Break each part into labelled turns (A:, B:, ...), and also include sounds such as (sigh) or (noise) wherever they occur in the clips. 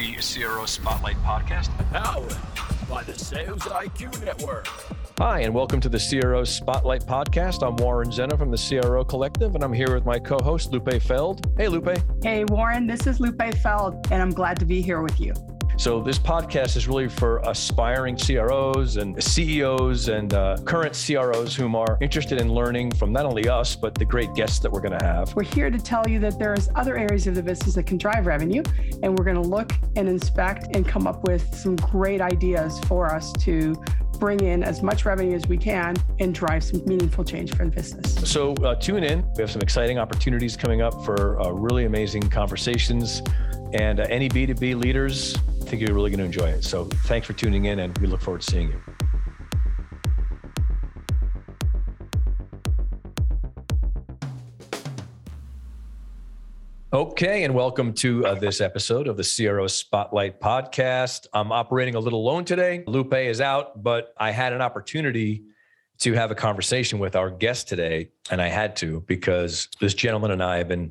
A: the CRO Spotlight podcast.
B: Powered by the Sales IQ Network.
C: Hi, and welcome to the CRO Spotlight Podcast. I'm Warren Zena from the CRO Collective, and I'm here with my co host, Lupe Feld. Hey, Lupe.
D: Hey, Warren, this is Lupe Feld, and I'm glad to be here with you.
C: So, this podcast is really for aspiring CROs and CEOs and uh, current CROs whom are interested in learning from not only us, but the great guests that we're going to have.
D: We're here to tell you that there's other areas of the business that can drive revenue, and we're going to look and inspect and come up with some great ideas for us to bring in as much revenue as we can and drive some meaningful change for the business.
C: So, uh, tune in. We have some exciting opportunities coming up for uh, really amazing conversations. And uh, any B2B leaders, think you're really going to enjoy it. So thanks for tuning in, and we look forward to seeing you. Okay, and welcome to uh, this episode of the CRO Spotlight podcast. I'm operating a little alone today. Lupe is out, but I had an opportunity to have a conversation with our guest today, and I had to because this gentleman and I have been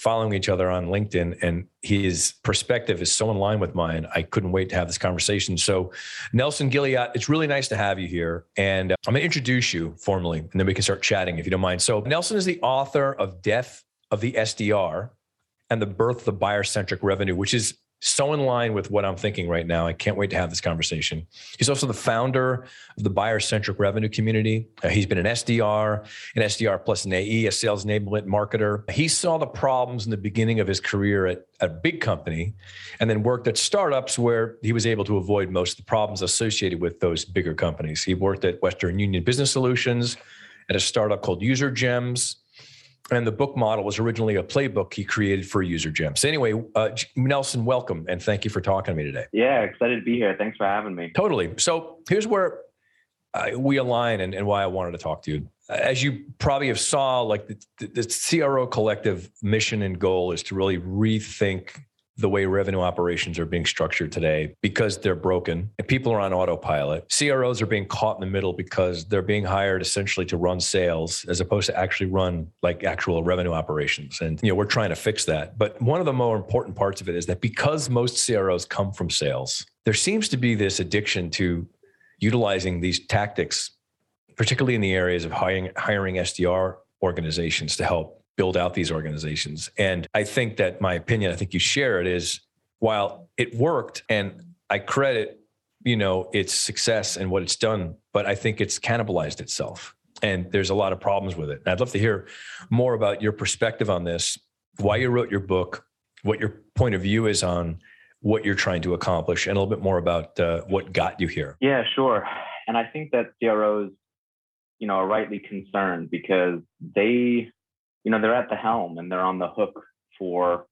C: following each other on LinkedIn, and his perspective is so in line with mine. I couldn't wait to have this conversation. So, Nelson Gilliat, it's really nice to have you here. And uh, I'm going to introduce you formally, and then we can start chatting if you don't mind. So, Nelson is the author of Death of the SDR and the Birth of the Buyer Centric Revenue, which is so in line with what I'm thinking right now. I can't wait to have this conversation. He's also the founder of the buyer centric revenue community. Uh, he's been an SDR, an SDR plus an AE, a sales enablement marketer. He saw the problems in the beginning of his career at a big company and then worked at startups where he was able to avoid most of the problems associated with those bigger companies. He worked at Western Union Business Solutions at a startup called UserGems and the book model was originally a playbook he created for UserGems. Anyway, uh, Nelson, welcome and thank you for talking to me today.
E: Yeah, excited to be here. Thanks for having me.
C: Totally. So here's where uh, we align and, and, why I wanted to talk to you. As you probably have saw, like the, the, the CRO collective mission and goal is to really rethink the way revenue operations are being structured today because they're broken and people are on autopilot. CROs are being caught in the middle because they're being hired essentially to run sales as opposed to actually run like actual revenue operations. And you know, we're trying to fix that. But one of the more important parts of it is that because most CROs come from sales, there seems to be this addiction to utilizing these tactics particularly in the areas of hiring hiring SDR organizations to help build out these organizations. And I think that my opinion, I think you share it, is while it worked and I credit, you know, its success and what it's done, but I think it's cannibalized itself. And there's a lot of problems with it. And I'd love to hear more about your perspective on this, why you wrote your book, what your point of view is on what you're trying to accomplish, and a little bit more about uh, what got you here.
E: Yeah, sure. And I think that CROs, you know, are rightly concerned because they you know, they're at the helm and they're on the hook for,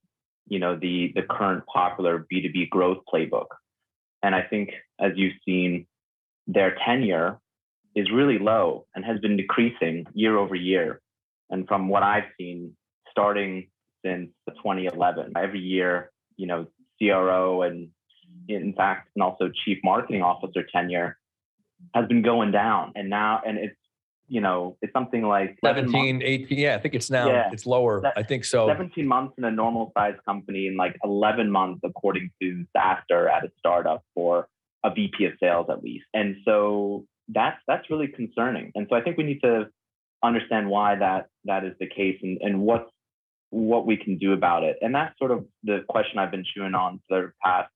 E: you know, the the current popular B2B growth playbook. And I think as you've seen, their tenure is really low and has been decreasing year over year. And from what I've seen, starting since 2011, every year, you know, CRO and in fact, and also chief marketing officer tenure has been going down. And now, and it's you know, it's something like
C: 17, 18. Yeah, I think it's now, yeah, it's lower. I think so.
E: 17 months in a normal size company and like 11 months, according to SaaStr at a startup for a VP of sales at least. And so that's, that's really concerning. And so I think we need to understand why that, that is the case and, and what's, what we can do about it. And that's sort of the question I've been chewing on for the past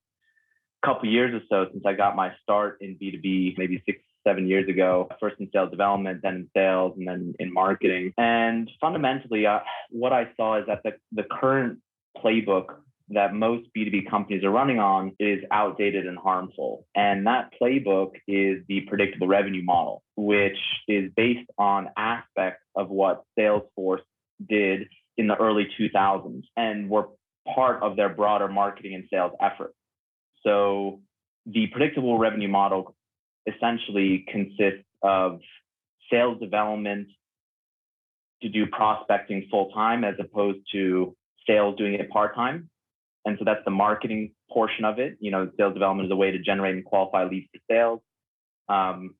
E: couple years or so since I got my start in B2B, maybe six, seven years ago, first in sales development, then in sales, and then in marketing. And fundamentally, uh, what I saw is that the, the current playbook that most B2B companies are running on is outdated and harmful. And that playbook is the predictable revenue model, which is based on aspects of what Salesforce did in the early 2000s and were part of their broader marketing and sales effort. So the predictable revenue model essentially consists of sales development to do prospecting full time as opposed to sales doing it part time. And so that's the marketing portion of it. You know, sales development is a way to generate and qualify leads for sales. Um,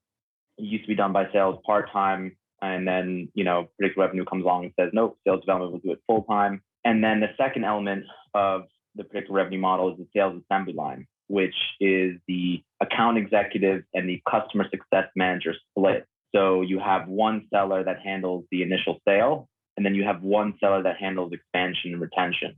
E: it used to be done by sales part time. And then, you know, predictive revenue comes along and says, nope, sales development will do it full time. And then the second element of the predictable revenue model is the sales assembly line, which is the account executive and the customer success manager split. So you have one seller that handles the initial sale, and then you have one seller that handles expansion and retention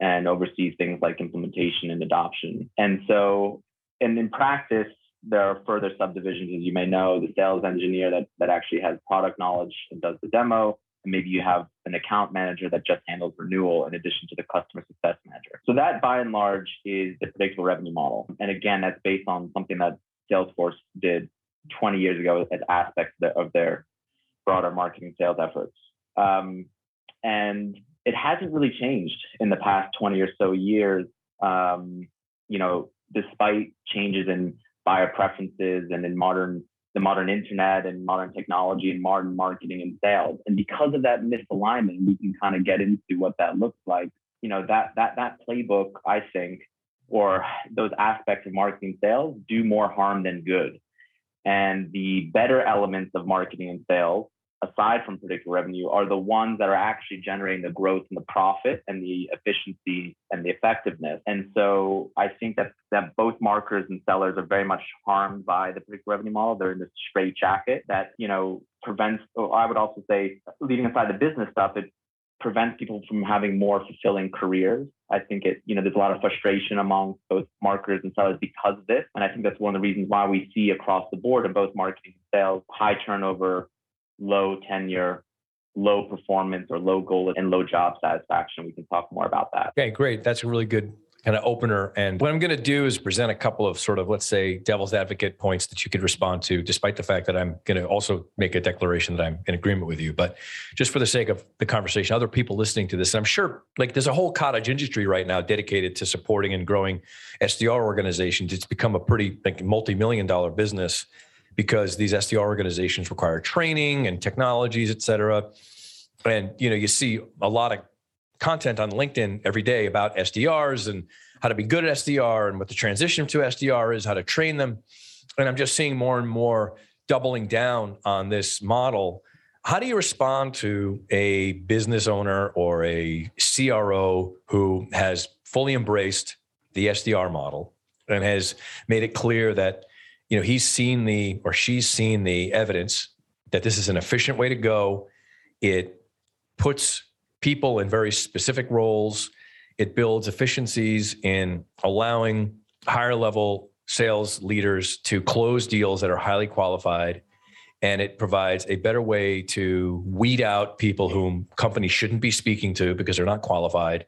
E: and oversees things like implementation and adoption. And so, and in practice, there are further subdivisions, as you may know, the sales engineer that, that actually has product knowledge and does the demo. Maybe you have an account manager that just handles renewal in addition to the customer success manager. So that by and large is the predictable revenue model. And again, that's based on something that Salesforce did 20 years ago as aspects of their broader marketing sales efforts. Um, and it hasn't really changed in the past 20 or so years. Um, you know, despite changes in buyer preferences and in modern the modern internet and modern technology and modern marketing and sales. And because of that misalignment, we can kind of get into what that looks like. You know, that that that playbook, I think, or those aspects of marketing sales do more harm than good. And the better elements of marketing and sales aside from predictable revenue are the ones that are actually generating the growth and the profit and the efficiency and the effectiveness. And so I think that that both marketers and sellers are very much harmed by the predictable revenue model. They're in this straight jacket that, you know, prevents, I would also say, leaving aside the business stuff, it prevents people from having more fulfilling careers. I think it, you know, there's a lot of frustration among both marketers and sellers because of this. And I think that's one of the reasons why we see across the board in both marketing and sales high turnover low tenure, low performance, or low goal and low job satisfaction. We can talk more about that.
C: Okay, great. That's a really good kind of opener. And what I'm going to do is present a couple of sort of, let's say, devil's advocate points that you could respond to, despite the fact that I'm going to also make a declaration that I'm in agreement with you. But just for the sake of the conversation, other people listening to this, I'm sure like there's a whole cottage industry right now dedicated to supporting and growing SDR organizations. It's become a pretty like multi-million dollar business because these SDR organizations require training and technologies, et cetera. And you know, you see a lot of content on LinkedIn every day about SDRs and how to be good at SDR and what the transition to SDR is, how to train them. And I'm just seeing more and more doubling down on this model. How do you respond to a business owner or a CRO who has fully embraced the SDR model and has made it clear that you know he's seen the or she's seen the evidence that this is an efficient way to go. It puts people in very specific roles. It builds efficiencies in allowing higher level sales leaders to close deals that are highly qualified. And it provides a better way to weed out people whom companies shouldn't be speaking to because they're not qualified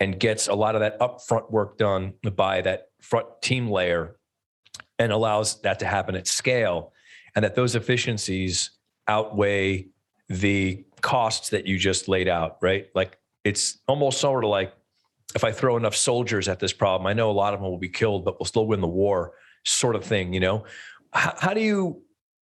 C: and gets a lot of that upfront work done by that front team layer and allows that to happen at scale and that those efficiencies outweigh the costs that you just laid out right? Like it's almost sort of like if i throw enough soldiers at this problem i know a lot of them will be killed but we'll still win the war sort of thing you know? How, how do you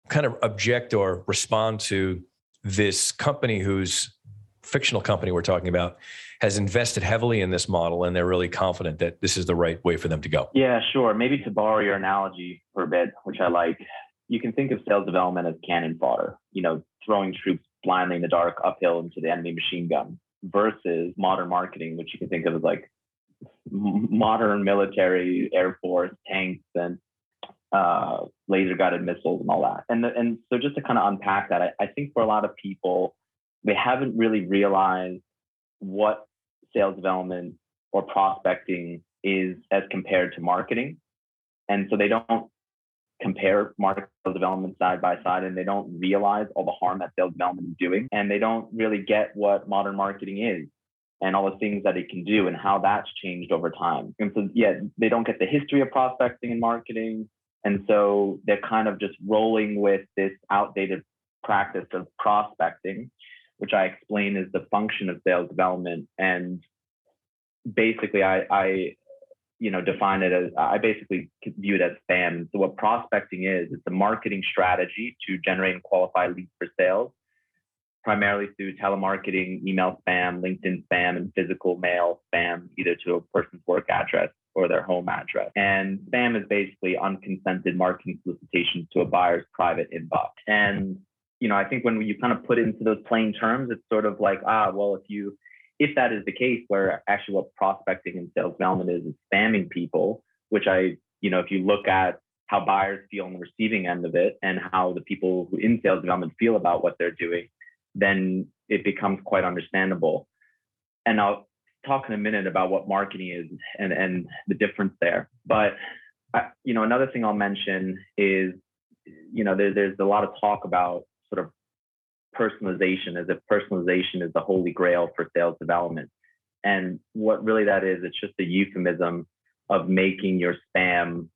C: kind of object or respond to this company whose fictional company we're talking about has invested heavily in this model and they're really confident that this is the right way for them to go.
E: Yeah, sure. Maybe to borrow your analogy for a bit, which I like, you can think of sales development as cannon fodder, you know, throwing troops blindly in the dark uphill into the enemy machine gun versus modern marketing, which you can think of as like modern military, air force, tanks, and uh, laser guided missiles and all that. And, the, and so just to kind of unpack that, I, I think for a lot of people, they haven't really realized what sales development or prospecting is as compared to marketing. And so they don't compare market development side by side and they don't realize all the harm that sales development is doing. And they don't really get what modern marketing is and all the things that it can do and how that's changed over time. And so, yeah, they don't get the history of prospecting and marketing. And so they're kind of just rolling with this outdated practice of prospecting which I explain is the function of sales development. And basically, I, I you know, define it as I basically view it as spam. So what prospecting is, it's a marketing strategy to generate and qualify leads for sales, primarily through telemarketing, email spam, LinkedIn spam, and physical mail spam, either to a person's work address or their home address. And spam is basically unconsented marketing solicitations to a buyer's private inbox. And you know, I think when you kind of put it into those plain terms, it's sort of like, ah, well, if you if that is the case, where actually what prospecting and sales development is, is spamming people, which I, you know, if you look at how buyers feel on the receiving end of it and how the people who in sales development feel about what they're doing, then it becomes quite understandable. And I'll talk in a minute about what marketing is and, and the difference there. But I, you know, another thing I'll mention is, you know, there, there's a lot of talk about sort of personalization as if personalization is the holy grail for sales development. And what really that is, it's just a euphemism of making your spam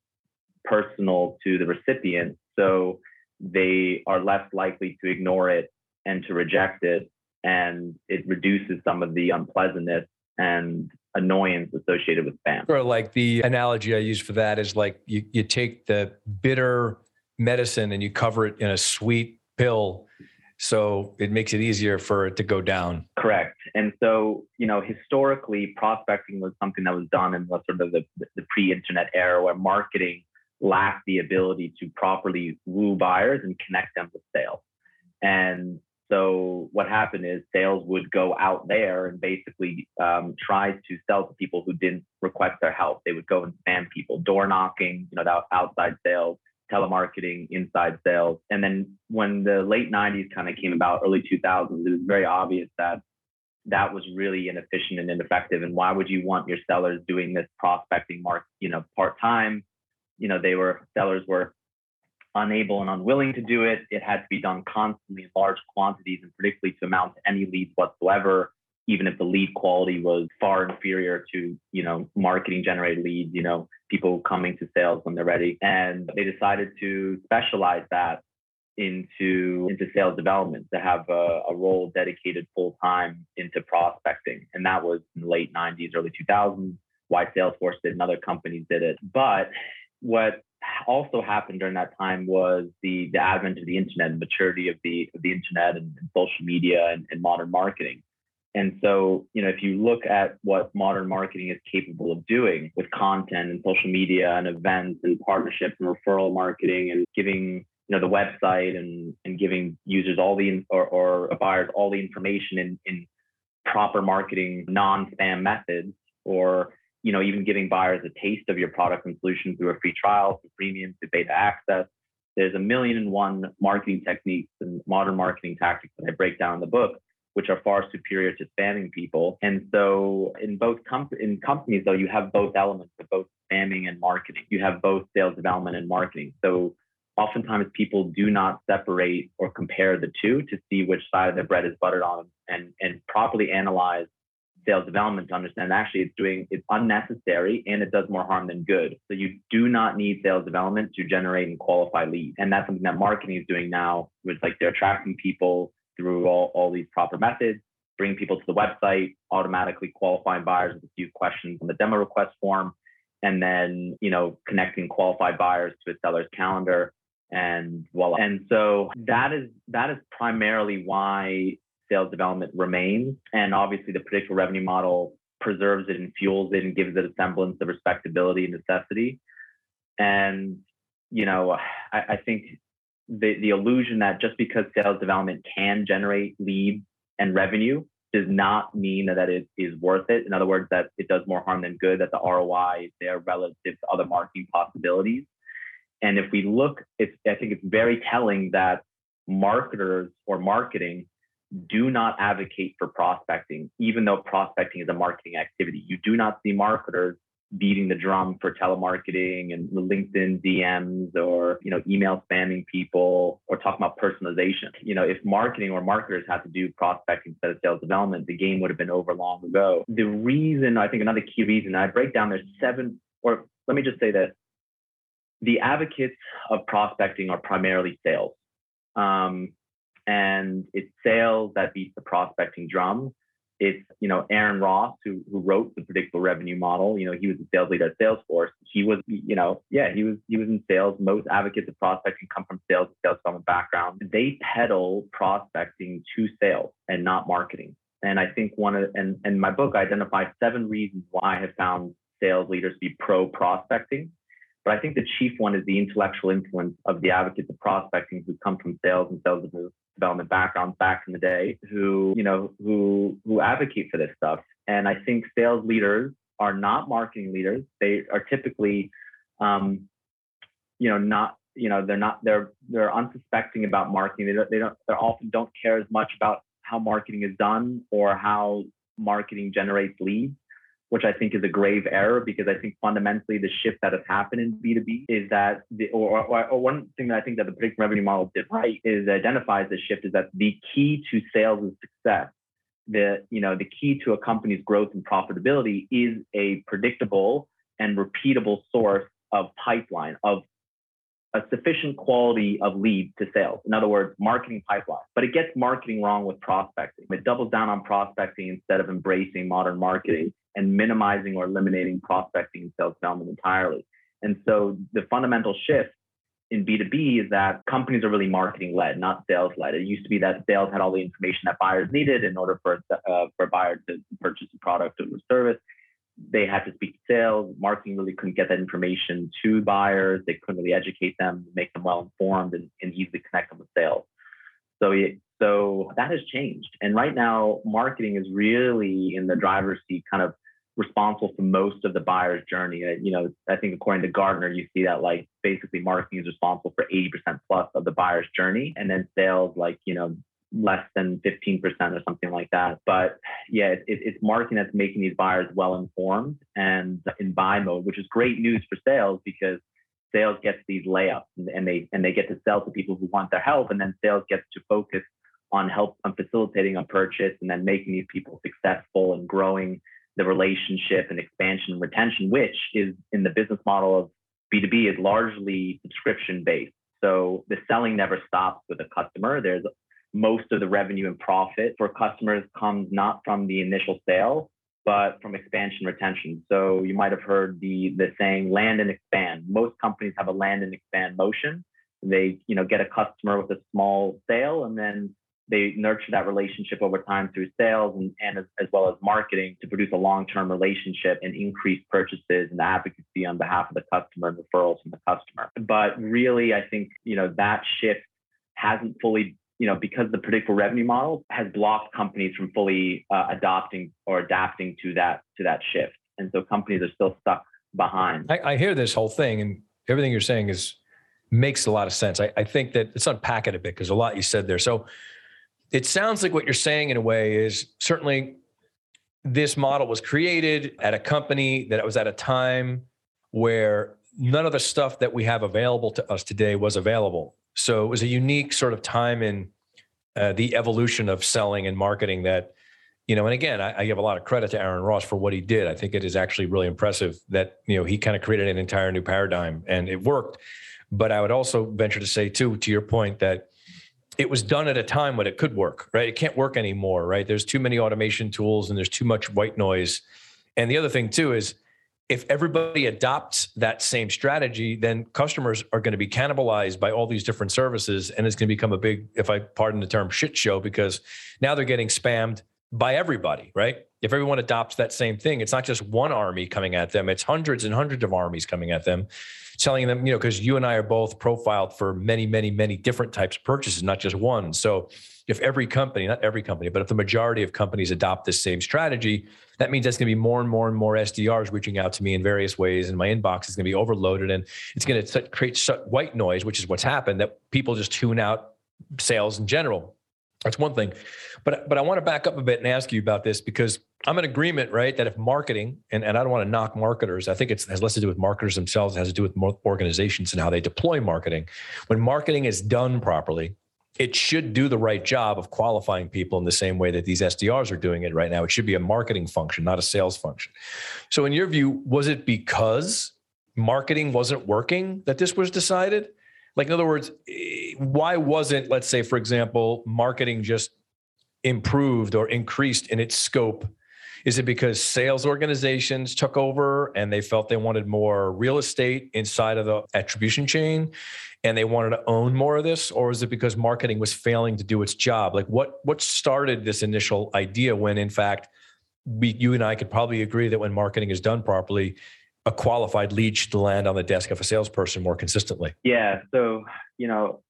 E: personal to the recipient. So they are less likely to ignore it and to reject it. And it reduces some of the unpleasantness and annoyance associated with spam.
C: Or like the analogy I use for that is like you, you take the bitter medicine and you cover it in a sweet pill. So it makes it easier for it to go down.
E: Correct. And so, you know, historically, prospecting was something that was done in the sort of the, the pre internet era where marketing lacked the ability to properly woo buyers and connect them with sales. And so what happened is sales would go out there and basically um, try to sell to people who didn't request their help. They would go and spam people, door knocking, you know, that outside sales, telemarketing, inside sales. And then when the late 90s kind of came about, early 2000s, it was very obvious that that was really inefficient and ineffective. And why would you want your sellers doing this prospecting mark, you know, part time? You know, they were sellers were unable and unwilling to do it. It had to be done constantly in large quantities and particularly to amount to any leads whatsoever, even if the lead quality was far inferior to, you know, marketing generated leads, you know, people coming to sales when they're ready. And they decided to specialize that into into sales development to have a, a role dedicated full time into prospecting. And that was in the late 90s, early 2000s. Why Salesforce did and other companies did it. But what also happened during that time was the the advent of the internet, maturity of the of the internet and, and social media and, and, modern marketing. And so, you know, if you look at what modern marketing is capable of doing with content and social media and events and partnerships and referral marketing and giving you know the website and and giving users all the or, or buyers all the information in in proper marketing non-spam methods or you know, even giving buyers a taste of your product and solution through a free trial, through freemium, to beta access. There's a million and one marketing techniques and modern marketing tactics that I break down in the book, which are far superior to spamming people. And so in both com- in companies, though, you have both elements of both spamming and marketing. You have both sales development and marketing. So oftentimes people do not separate or compare the two to see which side of the bread is buttered on and, and properly analyze sales development to understand actually it's doing it's unnecessary and it does more harm than good. So you do not need sales development to generate and qualify leads. And that's something that marketing is doing now, with like they're attracting people through all, all these proper methods, bring people to the website, automatically qualifying buyers with a few questions on the demo request form, and then you know connecting qualified buyers to a seller's calendar and voila. And so that is that is primarily why sales development remains. And obviously, the predictable revenue model preserves it and fuels it and gives it a semblance of respectability and necessity. And, you know, I, I think the, the illusion that just because sales development can generate leads and revenue does not mean that it is worth it. In other words, that it does more harm than good, that the ROI is there relative to other marketing possibilities. And if we look, it's, I think it's very telling that marketers or marketing do not advocate for prospecting, even though prospecting is a marketing activity. You do not see marketers beating the drum for telemarketing and the LinkedIn DMs or you know email spamming people or talking about personalization. You know, if marketing or marketers had to do prospecting instead of sales development, the game would have been over long ago. The reason I think another key reason I break down there's seven or let me just say this. The advocates of prospecting are primarily sales. Um, and it's sales that beats the prospecting drum. It's you know Aaron Ross who who wrote the predictable revenue model. You know he was a sales leader at Salesforce. He was you know yeah he was he was in sales. Most advocates of prospecting come from sales sales development background. They peddle prospecting to sales and not marketing. And I think one of and and my book identifies seven reasons why I have found sales leaders to be pro prospecting. But I think the chief one is the intellectual influence of the advocates of prospecting who come from sales and sales development backgrounds back in the day who, you know, who who advocate for this stuff. And I think sales leaders are not marketing leaders. They are typically, um, you know, not you know they're not they're they're unsuspecting about marketing. They don't they don't they often don't care as much about how marketing is done or how marketing generates leads which I think is a grave error because I think fundamentally the shift that has happened in B2B is that the, or, or, or, one thing that I think that the predictive revenue model did right is identifies the shift is that the key to sales and success, the, you know, the key to a company's growth and profitability is a predictable and repeatable source of pipeline, of a sufficient quality of lead to sales. In other words, marketing pipeline. But it gets marketing wrong with prospecting. It doubles down on prospecting instead of embracing modern marketing and minimizing or eliminating prospecting and sales development entirely. And so the fundamental shift in B2B is that companies are really marketing led, not sales led. It used to be that sales had all the information that buyers needed in order for, uh, for a buyer to purchase a product or service they had to speak to sales. Marketing really couldn't get that information to buyers. They couldn't really educate them, make them well informed, and, and easily connect them with sales. So, so that has changed. And right now, marketing is really in the driver's seat, kind of responsible for most of the buyer's journey. You know, I think according to Gartner, you see that like basically marketing is responsible for 80% plus of the buyer's journey, and then sales, like you know, less than 15% or something like that. But yeah, it, it's marketing that's making these buyers well informed and in buy mode, which is great news for sales because sales gets these layups and, they and they get to sell to people who want their help, and then sales gets to focus on help on facilitating a purchase and then making these people successful and growing the relationship and expansion and retention, which is in the business model of B2B is largely subscription based. So the selling never stops with a customer. There's most of the revenue and profit for customers comes not from the initial sale, but from expansion retention. So you might have heard the the saying land and expand. Most companies have a land and expand motion. They, you know, get a customer with a small sale and then they nurture that relationship over time through sales and, and as, as well as marketing to produce a long-term relationship and increase purchases and advocacy on behalf of the customer and referrals from the customer. But really, I think, you know, that shift hasn't fully you know, because the predictable revenue model has blocked companies from fully uh, adopting or adapting to that to that shift, and so companies are still stuck behind.
C: I, I hear this whole thing, and everything you're saying is makes a lot of sense. I, I think that let's unpack it a bit because a lot you said there. So it sounds like what you're saying in a way is certainly this model was created at a company that was at a time where none of the stuff that we have available to us today was available so it was a unique sort of time in uh, the evolution of selling and marketing that, you know, and again, I, I, give a lot of credit to Aaron Ross for what he did. I think it is actually really impressive that, you know, he kind of created an entire new paradigm and it worked. But I would also venture to say, too, to your point, that it was done at a time when it could work, right? It can't work anymore, right? There's too many automation tools and there's too much white noise. And the other thing, too, is if everybody adopts that same strategy, then customers are going to be cannibalized by all these different services. And it's going to become a big, if I pardon the term, shit show because now they're getting spammed by everybody, right? If everyone adopts that same thing, it's not just one army coming at them, it's hundreds and hundreds of armies coming at them, telling them, you know, because you and I are both profiled for many, many, many different types of purchases, not just one. So if every company, not every company, but if the majority of companies adopt this same strategy, that means that's going to be more and more and more SDRs reaching out to me in various ways, and my inbox is going to be overloaded, and it's going to create white noise, which is what's happened. That people just tune out sales in general. That's one thing, but but I want to back up a bit and ask you about this because I'm in agreement, right? That if marketing and, and I don't want to knock marketers, I think it has less to do with marketers themselves. It has to do with organizations and how they deploy marketing. When marketing is done properly, it should do the right job of qualifying people in the same way that these SDRs are doing it right now. It should be a marketing function, not a sales function. So, in your view, was it because marketing wasn't working that this was decided? Like, in other words, why wasn't, let's say, for example, marketing just improved or increased in its scope? Is it because sales organizations took over and they felt they wanted more real estate inside of the attribution chain? and they wanted to own more of this or is it because marketing was failing to do its job like what what started this initial idea when in fact we you and I could probably agree that when marketing is done properly a qualified lead should land on the desk of a salesperson more consistently
E: yeah so you know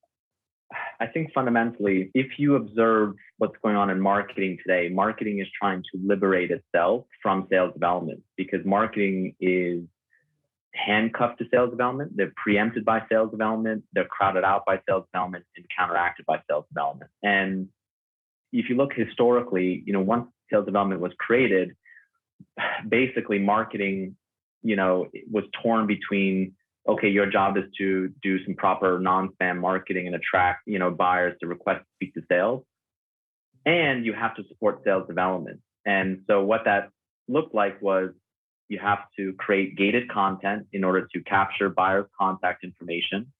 E: I think fundamentally, if you observe what's going on in marketing today, marketing is trying to liberate itself from sales development because marketing is handcuffed to sales development. They're preempted by sales development. They're crowded out by sales development and counteracted by sales development. And if you look historically, you know, once sales development was created, basically marketing, you know, it was torn between okay, your job is to do some proper non-spam marketing and attract, you know, buyers to request to speak to sales. And you have to support sales development. And so what that looked like was you have to create gated content in order to capture buyers' contact information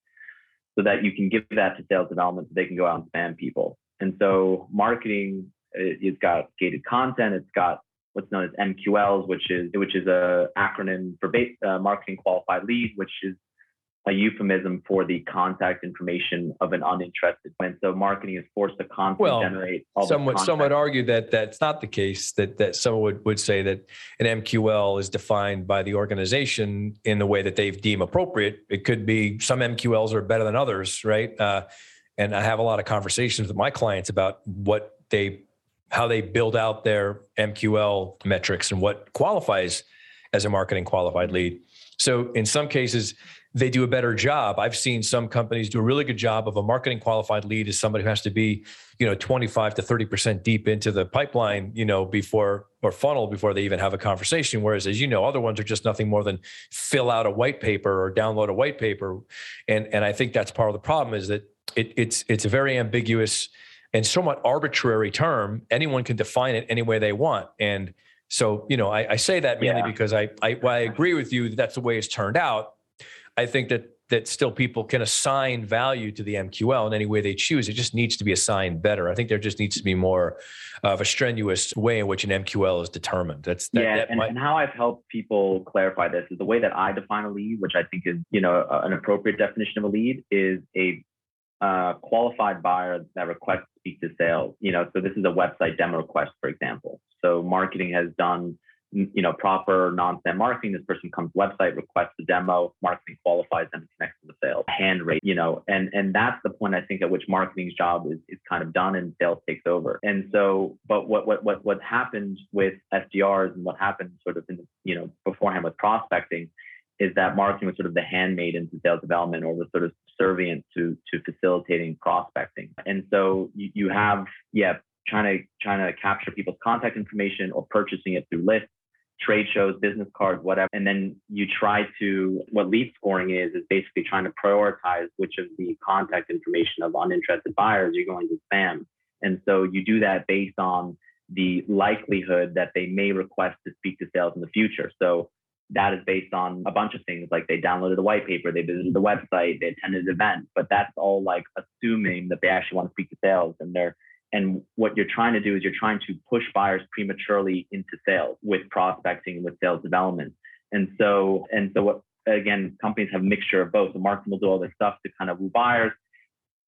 E: so that you can give that to sales development so they can go out and spam people. And so marketing, it's got gated content, it's got what's known as MQLs, which is which is a acronym for base, uh, marketing qualified lead, which is a euphemism for the contact information of an uninterested. And so marketing is forced to constantly well, generate.
C: All some would some would argue that that's not the case. That that someone would would say that an MQL is defined by the organization in the way that they deem appropriate. It could be some MQLs are better than others, right? Uh, and I have a lot of conversations with my clients about what they how they build out their MQL metrics and what qualifies as a marketing qualified lead. So in some cases, they do a better job. I've seen some companies do a really good job of a marketing qualified lead is somebody who has to be, you know, 25 to 30% deep into the pipeline, you know, before or funnel before they even have a conversation. Whereas, as you know, other ones are just nothing more than fill out a white paper or download a white paper. And and I think that's part of the problem is that it, it's it's a very ambiguous and somewhat arbitrary term. Anyone can define it any way they want. And so, you know, I, I say that mainly yeah. because I, I, I agree with you that that's the way it's turned out. I think that that still people can assign value to the MQL in any way they choose. It just needs to be assigned better. I think there just needs to be more of a strenuous way in which an MQL is determined. That's that,
E: yeah,
C: that
E: and, might... and, how I've helped people clarify this is the way that I define a lead, which I think is you know an appropriate definition of a lead is a uh, qualified buyer that requests speak to sales. You know, so this is a website demo request, for example. So marketing has done mm, you know, proper non-spam marketing. This person comes website, requests a demo, marketing qualifies them, and connects to the sale, hand rate, you know, and and that's the point I think at which marketing's job is is kind of done and sales takes over. And so, but what what what what happened with SDRs and what happened sort of in you know beforehand with prospecting is that marketing was sort of the handmaid to sales development or was sort of servient to to facilitating prospecting. And so you, you have yeah trying to trying to capture people's contact information or purchasing it through lists trade shows, business cards, whatever. And then you try to, what lead scoring is, is basically trying to prioritize which of the contact information of uninterested buyers you're going to spam. And so you do that based on the likelihood that they may request to speak to sales in the future. So that is based on a bunch of things like they downloaded the white paper, they visited the website, they attended an event, but that's all like assuming that they actually want to speak to sales and they're and what you're trying to do is you're trying to push buyers prematurely into sales with prospecting, with sales development. And so, and so what again, companies have a mixture of both. The marketing will do all this stuff to kind of woo buyers.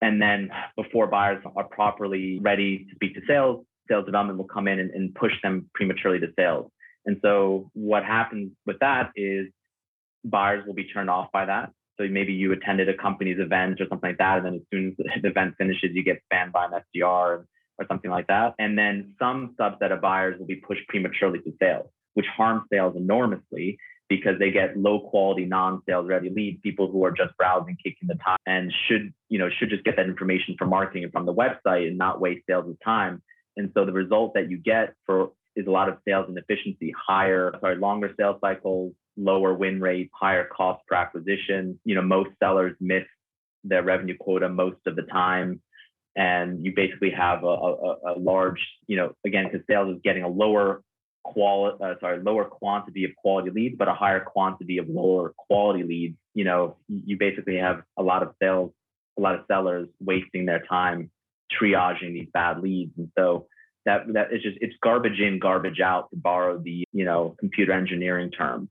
E: And then before buyers are properly ready to speak to sales, sales development will come in and, and push them prematurely to sales. And so what happens with that is buyers will be turned off by that. So maybe you attended a company's event or something like that, and then as soon as (laughs) the event finishes, you get spammed by an SDR or something like that. And then some subset of buyers will be pushed prematurely to sales, which harms sales enormously because they get low quality non-sales ready leads, people who are just browsing, kicking the time, and should you know should just get that information from marketing and from the website and not waste sales' time. And so the result that you get for is a lot of sales inefficiency, higher, sorry, longer sales cycles, lower win rate, higher cost per acquisition. You know, most sellers miss their revenue quota most of the time. And you basically have a, a, a large, you know, again, because sales is getting a lower quality, uh, sorry, lower quantity of quality leads, but a higher quantity of lower quality leads. You know, you basically have a lot of sales, a lot of sellers wasting their time triaging these bad leads. And so that that is just it's garbage in, garbage out to borrow the, you know, computer engineering term.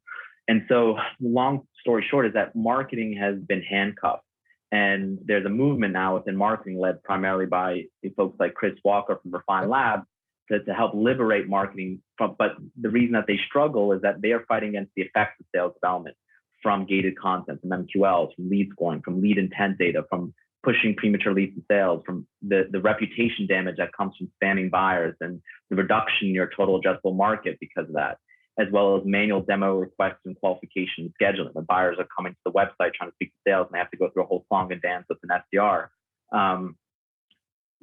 E: And so, long story short, is that marketing has been handcuffed. And there's a movement now within marketing, led primarily by folks like Chris Walker from Refine Labs, to, to help liberate marketing. From, but the reason that they struggle is that they are fighting against the effects of sales development from gated content, from MQLs, from lead scoring, from lead intent data, from pushing premature leads to sales, from the, the reputation damage that comes from spamming buyers and the reduction in your total addressable market because of that, as well as manual demo requests and qualification scheduling. The buyers are coming to the website trying to speak to sales and they have to go through a whole song and dance with an SDR. Um,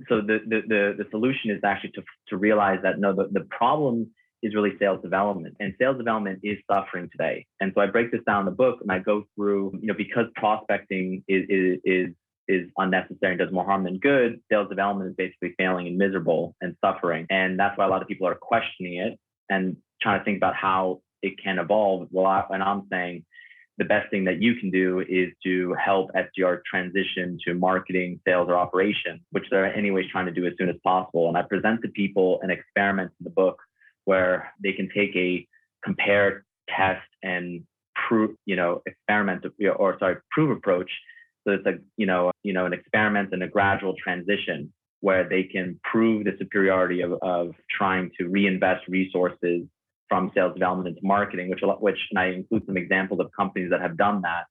E: so the, the, the, the, solution is actually to, to realize that no, the, the problem is really sales development and sales development is suffering today. And so I break this down in the book and I go through, you know, because prospecting is, is, is is unnecessary and does more harm than good, sales development is basically failing and miserable and suffering. And that's why a lot of people are questioning it and trying to think about how it can evolve. Well, I, and I'm saying the best thing that you can do is to help SDR transition to marketing, sales, or operation, which they're anyways trying to do as soon as possible. And I present to people an experiment in the book where they can take a compare, test, and prove, you know, experiment or sorry, prove approach so it's a you know you know an experiment and a gradual transition where they can prove the superiority of, of trying to reinvest resources from sales development into marketing, which which and I include some examples of companies that have done that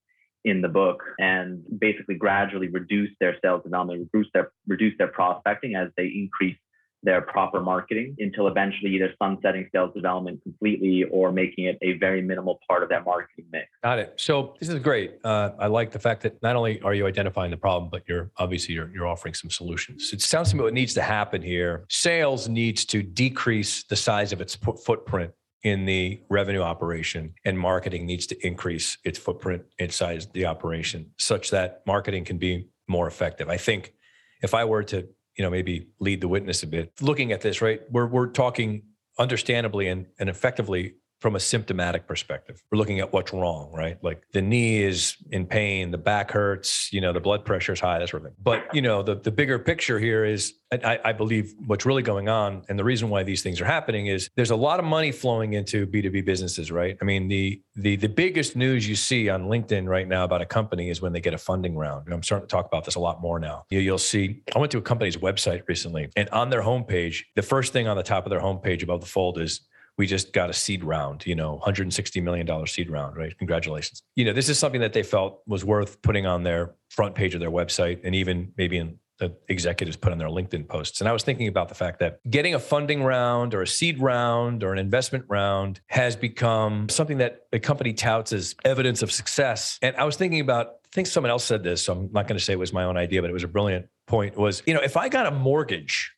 E: in the book and basically gradually reduce their sales development, reduce their reduce their prospecting as they increase their proper marketing until eventually either sunsetting sales development completely or making it a very minimal part of that marketing mix.
C: Got it. So this is great. Uh, I like the fact that not only are you identifying the problem, but you're obviously you're, you're offering some solutions. It sounds to me what needs to happen here. Sales needs to decrease the size of its footprint in the revenue operation and marketing needs to increase its footprint inside the operation such that marketing can be more effective. I think if I were to you know maybe lead the witness a bit. Looking at this right we're we're talking understandably and, and effectively from a symptomatic perspective. We're looking at what's wrong, right? Like the knee is in pain, the back hurts, you know, the blood pressure is high, that sort of thing. But, you know, the, the bigger picture here is I, I believe what's really going on and the reason why these things are happening is there's a lot of money flowing into B2B businesses, right? I mean, the the the biggest news you see on LinkedIn right now about a company is when they get a funding round. And I'm starting to talk about this a lot more now. You, you'll see, I went to a company's website recently and on their homepage, the first thing on the top of their homepage above the fold is we just got a seed round, you know, $160 million seed round, right? Congratulations. You know, this is something that they felt was worth putting on their front page of their website and even maybe in the executives put on their LinkedIn posts. And I was thinking about the fact that getting a funding round or a seed round or an investment round has become something that a company touts as evidence of success. And I was thinking about, I think someone else said this, so I'm not going to say it was my own idea, but it was a brilliant point was, you know, if I got a mortgage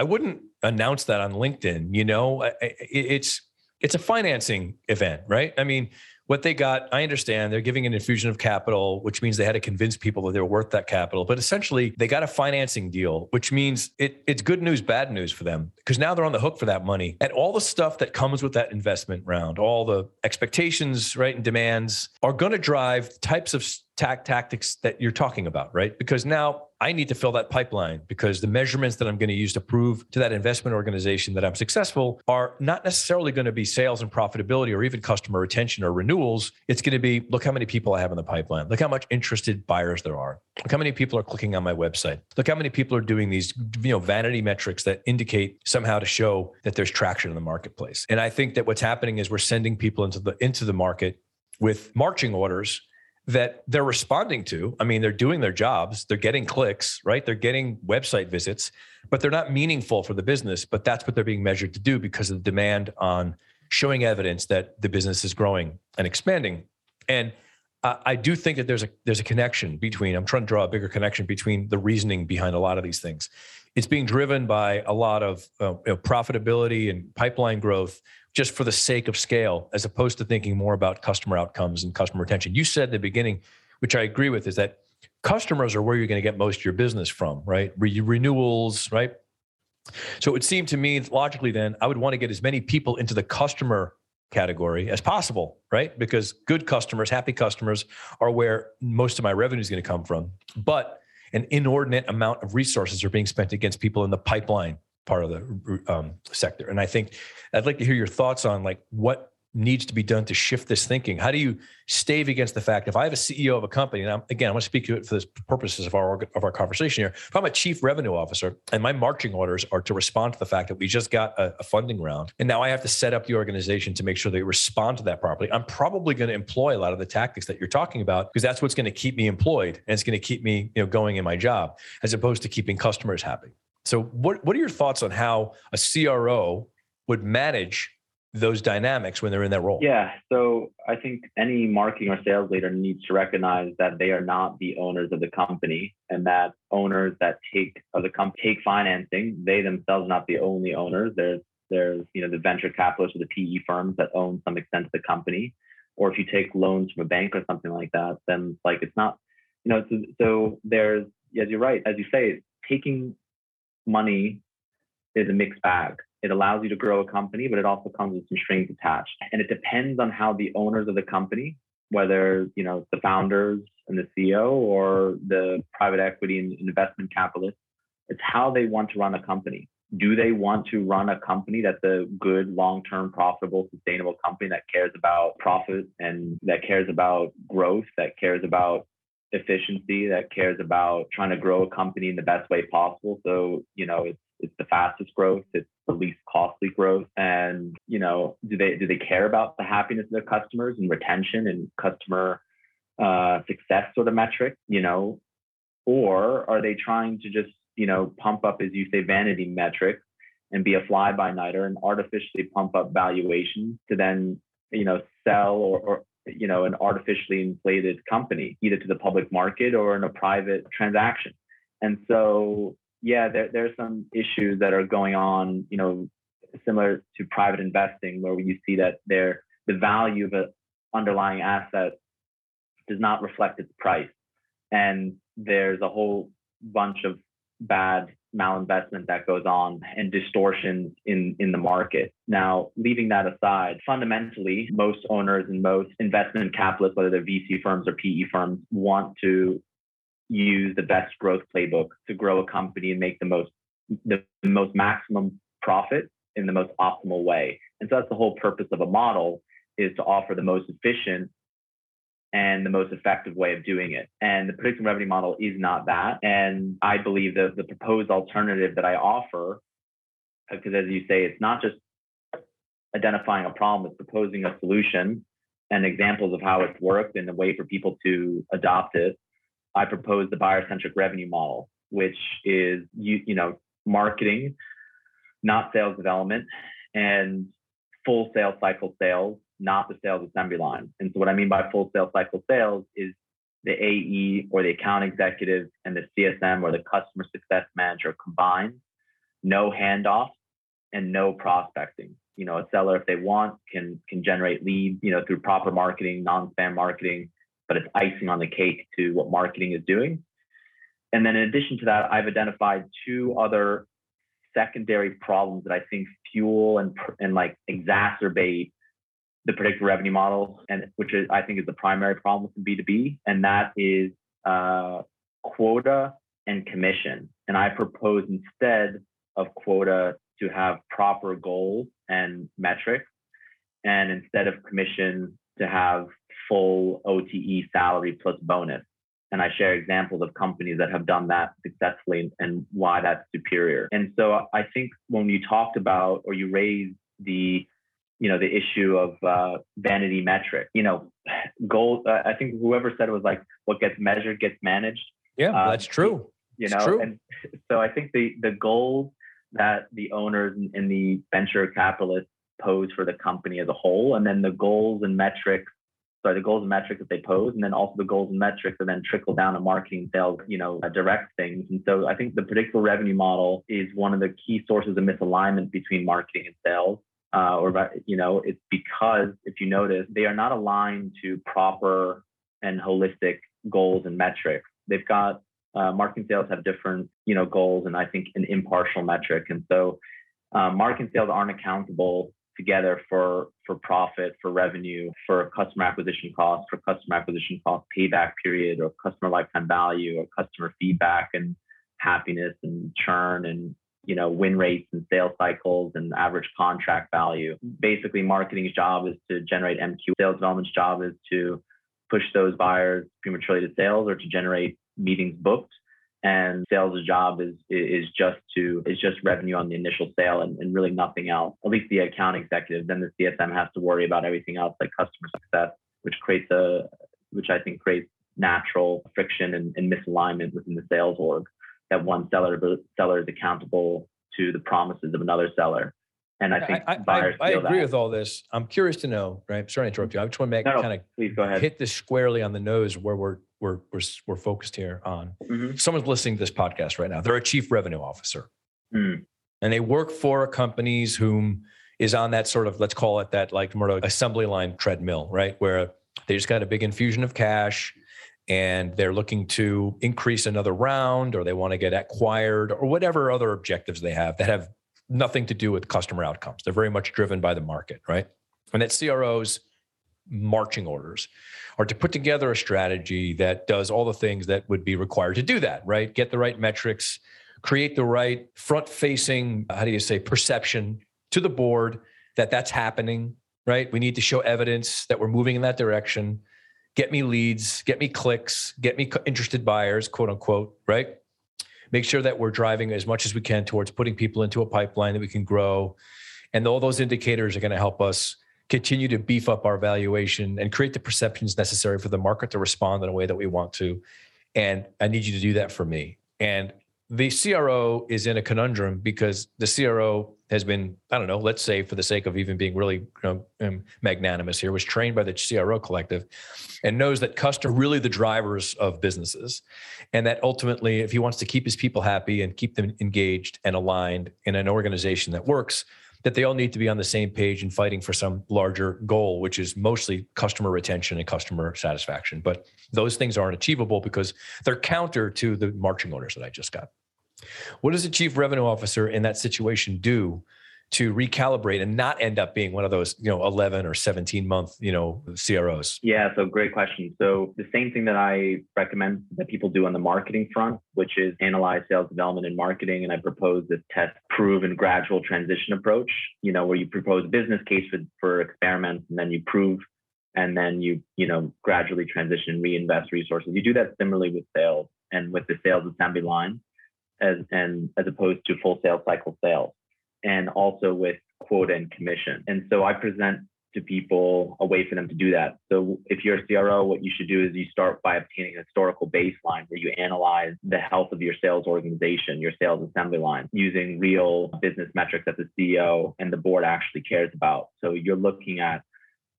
C: I wouldn't announce that on LinkedIn. You know, it's it's a financing event, right? I mean, what they got, I understand they're giving an infusion of capital, which means they had to convince people that they were worth that capital. But essentially, they got a financing deal, which means it, it's good news, bad news for them because now they're on the hook for that money and all the stuff that comes with that investment round, all the expectations, right, and demands are going to drive types of tac- tactics that you're talking about, right? Because now I need to fill that pipeline because the measurements that I'm going to use to prove to that investment organization that I'm successful are not necessarily going to be sales and profitability or even customer retention or renewals. It's going to be look how many people I have in the pipeline. Look how much interested buyers there are. Look how many people are clicking on my website. Look how many people are doing these, you know, vanity metrics that indicate somehow to show that there's traction in the marketplace. And I think that what's happening is we're sending people into the into the market with marching orders that they're responding to. I mean, they're doing their jobs, they're getting clicks, right? They're getting website visits, but they're not meaningful for the business. But that's what they're being measured to do because of the demand on showing evidence that the business is growing and expanding. And I do think that there's a there's a connection between. I'm trying to draw a bigger connection between the reasoning behind a lot of these things. It's being driven by a lot of uh, you know, profitability and pipeline growth, just for the sake of scale, as opposed to thinking more about customer outcomes and customer retention. You said at the beginning, which I agree with, is that customers are where you're going to get most of your business from, right? Re- renewals, right? So it would seem to me logically then I would want to get as many people into the customer category as possible, right? Because good customers, happy customers are where most of my revenue is going to come from. But an inordinate amount of resources are being spent against people in the pipeline part of the um, sector. And I think I'd like to hear your thoughts on like what needs to be done to shift this thinking? How do you stave against the fact if I have a CEO of a company, and I'm, again, I'm going to speak to it for the purposes of our of our conversation here. If I'm a chief revenue officer and my marching orders are to respond to the fact that we just got a, a funding round, and now I have to set up the organization to make sure they respond to that properly, I'm probably going to employ a lot of the tactics that you're talking about because that's what's going to keep me employed and it's going to keep me you know going in my job as opposed to keeping customers happy. So, what what are your thoughts on how a CRO would manage those dynamics when they're in that role?
E: Yeah. So I think any marketing or sales leader needs to recognize that they are not the owners of the company and that owners that take of the company take financing, they themselves are not the only owners. There's there's you know the venture capitalists or the PE firms that own some extent of the company. Or if you take loans from a bank or something like that, then like it's not, you know, so, so there's as you're right, as you say, taking money is a mixed bag it allows you to grow a company, but it also comes with some strings attached. And it depends on how the owners of the company, whether you know the founders and the CEO or the private equity and investment capitalists, it's how they want to run a company. Do they want to run a company that's a good, long-term, profitable, sustainable company that cares about profit and that cares about growth, that cares about efficiency, that cares about trying to grow a company in the best way possible? So, you know, it's it's the fastest growth it's the least costly growth and you know do they do they care about the happiness of their customers and retention and customer uh, success sort of metric you know or are they trying to just you know pump up as you say vanity metrics and be a fly by nighter and artificially pump up valuations to then you know sell or, or you know an artificially inflated company either to the public market or in a private transaction. And so yeah, there, there are some issues that are going on, you know, similar to private investing, where you see that there the value of an underlying asset does not reflect its price, and there's a whole bunch of bad malinvestment that goes on and distortions in in the market. Now, leaving that aside, fundamentally, most owners and most investment capitalists, whether they're VC firms or PE firms, want to use the best growth playbook to grow a company and make the most the most maximum profit in the most optimal way. And so that's the whole purpose of a model is to offer the most efficient and the most effective way of doing it. And the predictable revenue model is not that. And I believe that the proposed alternative that I offer, because as you say, it's not just identifying a problem, it's proposing a solution and examples of how it's worked and a way for people to adopt it I propose the buyer centric revenue model, which is you you know marketing, not sales development, and full sales cycle sales, not the sales assembly line. And so what I mean by full sales cycle sales is the AE or the account executive and the CSM or the customer success manager combined, no handoffs and no prospecting. You know, a seller, if they want, can can generate leads, you know, through proper marketing, non-spam marketing, but it's icing on the cake to what marketing is doing. And then in addition to that, I've identified two other secondary problems that I think fuel and and like exacerbate the predictable revenue model, and which is I think is the primary problem with B2B, and that is uh, quota and commission. And I propose instead of quota to have proper goals and metrics, and instead of commission to have full OTE salary plus bonus. And I share examples of companies that have done that successfully and why that's superior. And so I think when you talked about or you raised the you know the issue of uh, vanity metric you know goal uh, i think whoever said it was like what gets measured gets managed
C: yeah uh, that's true
E: you know true. and so i think the the goals that the owners and the venture capitalists pose for the company as a whole and then the goals and metrics sorry, the goals and metrics that they pose, and then also the goals and metrics that then trickle down to marketing, sales, you know, uh, direct things. And so I think the predictable revenue model is one of the key sources of misalignment between marketing and sales. Uh, or you know, it's because if you notice, they are not aligned to proper and holistic goals and metrics. They've got uh, marketing sales have different, you know, goals and I think an impartial metric. And so uh, marketing sales aren't accountable together for for profit, for revenue, for customer acquisition cost, for customer acquisition cost payback period, or customer lifetime value, or customer feedback and happiness and churn and you know, win rates and sales cycles and average contract value. Mm-hmm. Basically, marketing's job is to generate MQ. Sales development's job is to push those buyers prematurely to sales or to generate meetings booked. And sales' job is is just to is just revenue on the initial sale and, and really nothing else. At least the account executive. Then the CSM has to worry about everything else like customer success, which creates a which I think creates natural friction and, and misalignment within the sales org that one seller seller is accountable to the promises of another seller. And I think
C: I,
E: buyers
C: I, I
E: feel
C: agree
E: that.
C: with all this. I'm curious to know, right? Sorry to interrupt you. I just want to make
E: No, no,
C: kind of
E: Please go ahead.
C: hit this squarely on the nose where we're we're we're, we're focused here on.
E: Mhm.
C: Someone's listening to this podcast right now. They're a chief revenue officer.
E: Mm.
C: and they work for companies whom is on that sort of let's call it that like more assembly line treadmill right where they just got a big infusion of cash and they're looking to increase another round or they want to get acquired or whatever other objectives they have that have nothing to do with customer outcomes. They're very much driven by the market right? And that CROs marching orders are to put together a strategy that does all the things that would be required to do that right? Get the right metrics create the right front facing how do you say perception to the board that that's happening right? We need to show evidence that we're moving in that direction get me leads get me clicks get me interested buyers quote unquote right? Make sure that we're driving as much as we can towards putting people into a pipeline that we can grow. And all those indicators are going to help us continue to beef up our valuation and create the perceptions necessary for the market to respond in a way that we want to. And i need you to do that for me. And the CRO is in a conundrum because the CRO has been, I don't know, let's say for the sake of even being really you know, um, magnanimous here, was trained by the CRO collective and knows that customers are really the drivers of businesses. And that ultimately, if he wants to keep his people happy and keep them engaged and aligned in an organization that works, that they all need to be on the same page and fighting for some larger goal, which is mostly customer retention and customer satisfaction. But those things aren't achievable because they're counter to the marching orders that I just got. What does a chief revenue officer in that situation do to recalibrate and not end up being one of those, you know, 11 or 17 month, you know, CROs?
E: Yeah, so great question. So the same thing that I recommend that people do on the marketing front, which is analyze sales development and marketing, and I propose this test, prove, and gradual transition approach. You know, where you propose a business case for, for experiments, and then you prove, and then you you know gradually transition reinvest resources. You do that similarly with sales and with the sales assembly line, as and as opposed to full sales cycle sales and also with quota and commission. And so I present to people a way for them to do that. So if you're a CRO, what you should do is you start by obtaining a historical baseline where you analyze the health of your sales organization, your sales assembly line, using real business metrics that the CEO and the board actually cares about. So you're looking at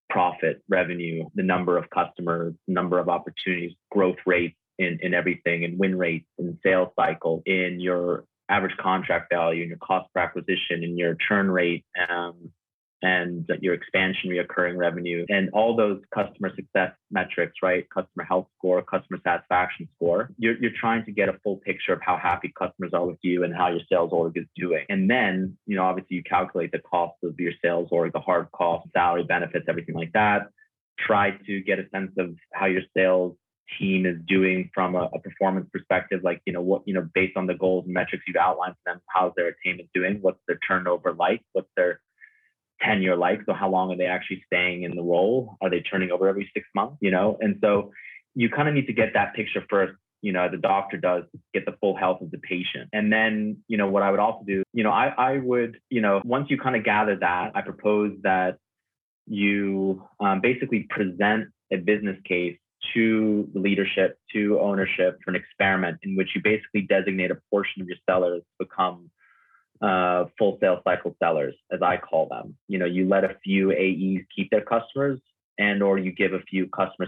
E: profit, revenue, the number of customers, number of opportunities, growth rates in, in everything, and win rates and sales cycle in your average contract value and your cost per acquisition and your churn rate um, and your expansion reoccurring revenue and all those customer success metrics, right? Customer health score, customer satisfaction score. You're, you're trying to get a full picture of how happy customers are with you and how your sales org is doing. And then, you know, obviously you calculate the cost of your sales org, the hard cost, salary benefits, everything like that. Try to get a sense of how your sales team is doing from a, a, performance perspective like you know what you know based on the goals and metrics you've outlined for them how's their attainment doing? What's their turnover like? What's their tenure like? So how long are they actually staying in the role? Are they turning over every six months you know? And so you kind of need to get that picture first you know the doctor does get the full health of the patient. And then you know what i would also do you know i, I would you know once you kind of gather that i propose that you um, basically present a business case to leadership, to ownership for an experiment in which you basically designate a portion of your sellers to become uh, full sales cycle sellers, as I call them. You know, you let a few AEs keep their customers, and or you give a few customer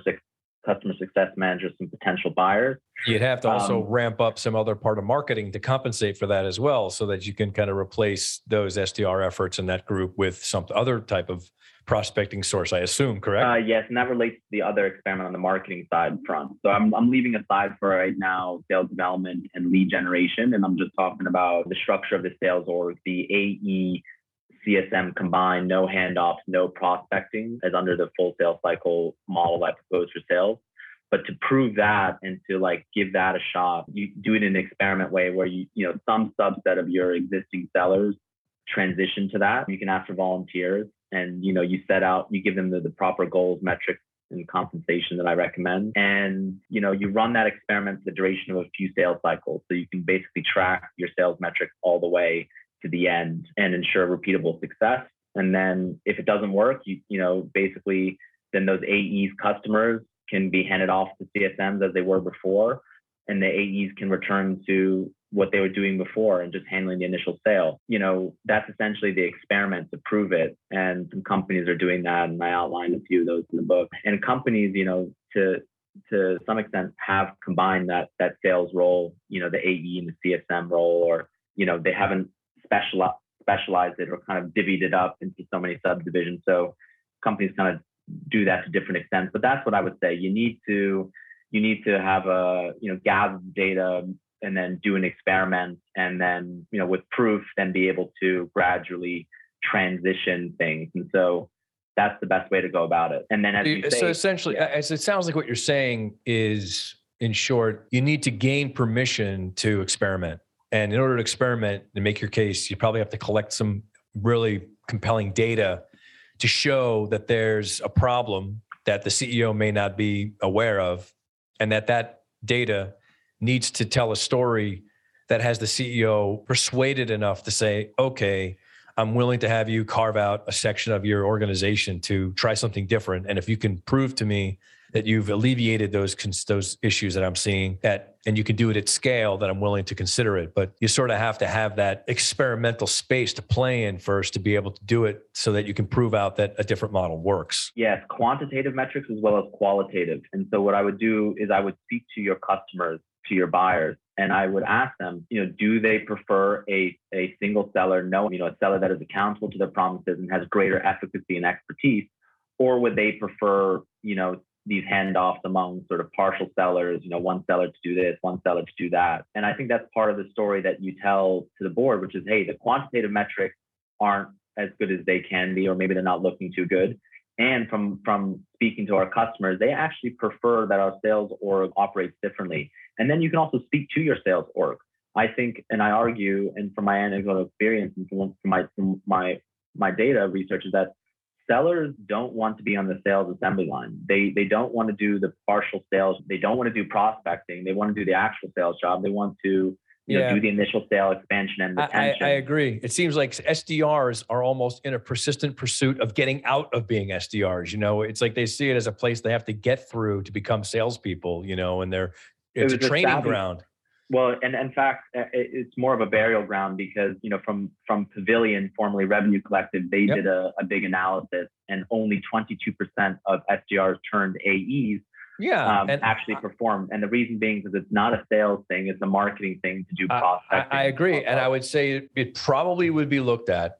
E: customer success managers some potential buyers.
C: You'd have to also
E: Um,
C: ramp up some other part of marketing to compensate for that as well, so that you can kind of replace those SDR efforts in that group with some other type of prospecting source. I assume, correct?
E: Uh, yes, and that relates to the other experiment on the marketing side front. So I'm, I'm leaving aside for right now sales development and lead generation, and I'm just talking about the structure of the sales org, the AE CSM combined, no handoffs, no prospecting, as under the full sales cycle model I propose for sales. But to prove that and to like give that a shot, you do it in an experiment way where you, you know, some subset of your existing sellers transition to that. You can ask for volunteers and, you know, you set out, you give them the, the proper goals, metrics, and compensation that I recommend. And you know, you run that experiment for the duration of a few sales cycles. So you can basically track your sales metrics all the way to the end and ensure repeatable success. And then if it doesn't work, you you know, basically then those AEs customers can be handed off to CSMs as they were before. And the AEs can return to what they were doing before and just handling the initial sale. You know, that's essentially the experiment to prove it. And some companies are doing that. And I outlined a few of those in the book. And companies, you know, to to some extent have combined that that sales role, you know, the AE and the CSM role, or, you know, they haven't specialized specialized it or kind of divvied it up into so many subdivisions. So companies kind of do that to different extents. But that's what I would say. You need to you need to have a you know gather data and then do an experiment and then you know with proof then be able to gradually transition things and so that's the best way to go about it and then as you say,
C: so essentially yeah. as it sounds like what you're saying is in short you need to gain permission to experiment and in order to experiment and make your case you probably have to collect some really compelling data to show that there's a problem that the ceo may not be aware of and that that data needs to tell a story that has the CEO persuaded enough to say, okay, I'm willing to have you carve out a section of your organization to try something different. And if you can prove to me that you've alleviated those those issues that I'm seeing that and you can do it at scale that I'm willing to consider it. But you sort of have to have that experimental space to play in first to be able to do it so that you can prove out that a different model works.
E: Yes quantitative metrics as well as qualitative. And so what I would do is I would speak to your customers to your buyers and I would ask them, you know, do they prefer a, a single seller, no, you know, a seller that is accountable to their promises and has greater efficacy and expertise, or would they prefer, you know, these handoffs among sort of partial sellers, you know, one seller to do this, one seller to do that. And I think that's part of the story that you tell to the board, which is, hey, the quantitative metrics aren't as good as they can be, or maybe they're not looking too good. And from from speaking to our customers, they actually prefer that our sales org operates differently. And then you can also speak to your sales org. I think, and I argue, and from my anecdotal experience and from, my from my my data research is that sellers don't want to be on the sales assembly line. They they don't want to do the partial sales. They don't want to do prospecting. They want to do the actual sales job. They want to you yeah. know, do the initial sale expansion and retention.
C: I, I, agree. It seems like SDRs are almost in a persistent pursuit of getting out of being SDRs. You know, it's like they see it as a place they have to get through to become salespeople. You know, and they're it's it a training ground.
E: Well, and in fact, it's more of a burial ground because you know from from Pavilion, formerly Revenue Collective, they yep. did a, a big analysis, and only 22% of SDRs turned AEs
C: yeah,
E: um, and actually perform. And the reason being is it's not a sales thing; it's a marketing thing to do prospecting.
C: I, I agree, and I would say it probably would be looked at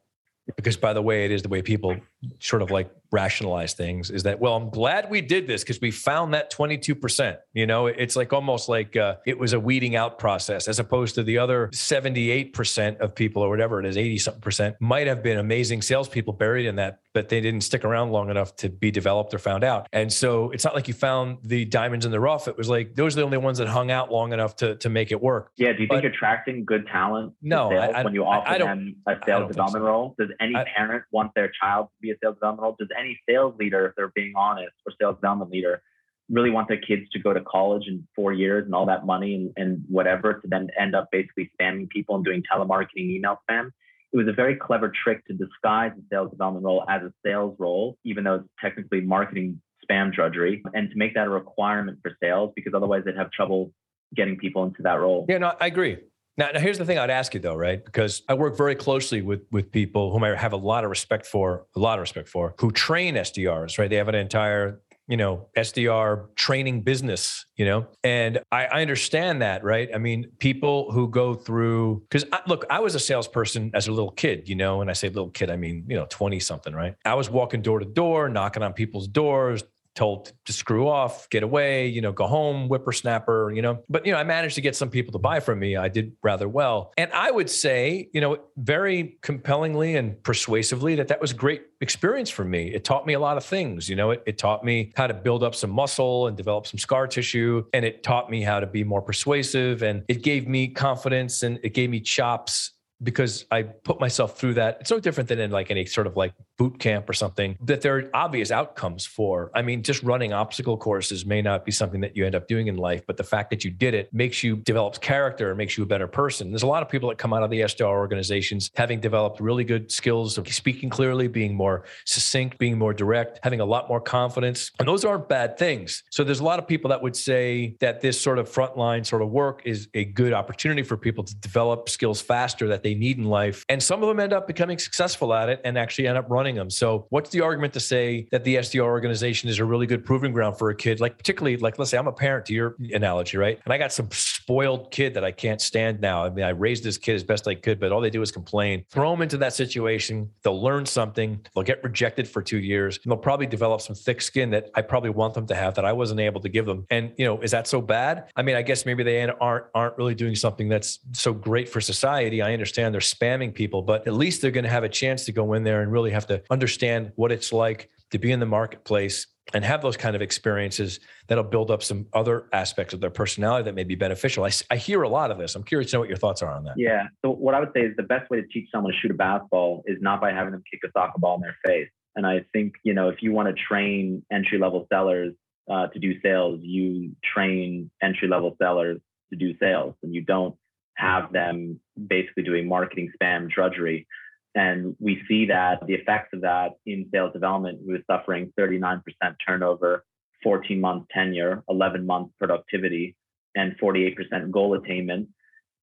C: because, by the way, it is the way people sort of like rationalize things is that well i'm glad we did this because we found that 22% you know? It's like almost like uh, it was a weeding out process as opposed to the other 78% of people or whatever it is 80 something percent might have been amazing salespeople buried in that but they didn't stick around long enough to be developed or found out. And so it's not like you found the diamonds in the rough. It was like those are the only ones that hung out long enough to, to make it work.
E: Yeah do you but, think attracting good talent
C: no I, I,
E: when you offer them a sales development so. role does any parent want their child to be a sales development role does any sales leader, if they're being honest, or sales development leader, really want their kids to go to college in four years and all that money and, and whatever to then end up basically spamming people and doing telemarketing email spam. It was a very clever trick to disguise the sales development role as a sales role, even though it's technically marketing spam drudgery, and to make that a requirement for sales because otherwise they'd have trouble getting people into that role.
C: Yeah, no, I agree. Now, now, here's the thing I'd ask you though, right? Because I work very closely with with people whom I have a lot of respect for, a lot of respect for, who train SDRs, right? They have an entire you know SDR training business, you know, and I, I understand that, right? I mean, people who go through because look, I was a salesperson as a little kid, you know, and I say little kid, I mean you know twenty something, right? I was walking door to door, knocking on people's doors, told to screw off, get away, you know, go home, whippersnapper, you know. But, you know, I managed to get some people to buy from me. I did rather well. And I would say, you know, very compellingly and persuasively that that was great experience for me. It taught me a lot of things. You know, it, it taught me how to build up some muscle and develop some scar tissue. And it taught me how to be more persuasive. And it gave me confidence and it gave me chops because I put myself through that. It's no different than in like any sort of like boot camp or something that there are obvious outcomes for. I mean, just running obstacle courses may not be something that you end up doing in life, but the fact that you did it makes you develop character, makes you a better person. There's a lot of people that come out of the SDR organizations having developed really good skills of speaking clearly, being more succinct, being more direct, having a lot more confidence. And those aren't bad things. So there's a lot of people that would say that this sort of frontline sort of work is a good opportunity for people to develop skills faster that they need in life. And some of them end up becoming successful at it and actually end up running them. So what's the argument to say that the SDR organization is a really good proving ground for a kid? Like particularly like let's say I'm a parent to your analogy, right? And I got some spoiled kid that I can't stand now. I mean, I raised this kid as best I could, but all they do is complain. Throw them into that situation. They'll learn something. They'll get rejected for two years. And they'll probably develop some thick skin that I probably want them to have that I wasn't able to give them. And you know, is that so bad? I mean, I guess maybe they aren't aren't really doing something that's so great for society. I understand they're spamming people, but at least they're going to have a chance to go in there and really have to understand what it's like to be in the marketplace and have those kind of experiences that'll build up some other aspects of their personality that may be beneficial. I, I hear a lot of this. I'm curious to know what your thoughts are on that.
E: Yeah. So what I would say is the best way to teach someone to shoot a basketball is not by having them kick a soccer ball in their face. And I think, you know, if you want to train entry level sellers uh, to do sales, you train entry level sellers to do sales and you don't have them basically doing marketing spam drudgery. And we see that the effects of that in sales development, we were suffering 39% turnover, 14 month tenure, 11 month productivity, and 48% goal attainment.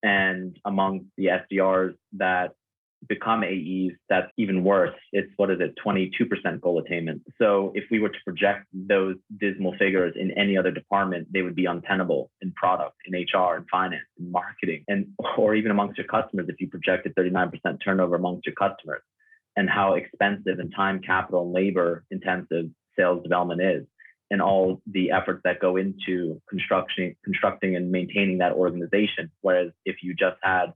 E: And among the SDRs that become AEs, that's even worse. It's what is it, 22% goal attainment. So if we were to project those dismal figures in any other department, they would be untenable in product, in HR, in finance, in marketing, and or even amongst your customers if you projected 39% turnover amongst your customers and how expensive and time, capital, and labor intensive sales development is and all the efforts that go into constructing constructing and maintaining that organization. Whereas if you just had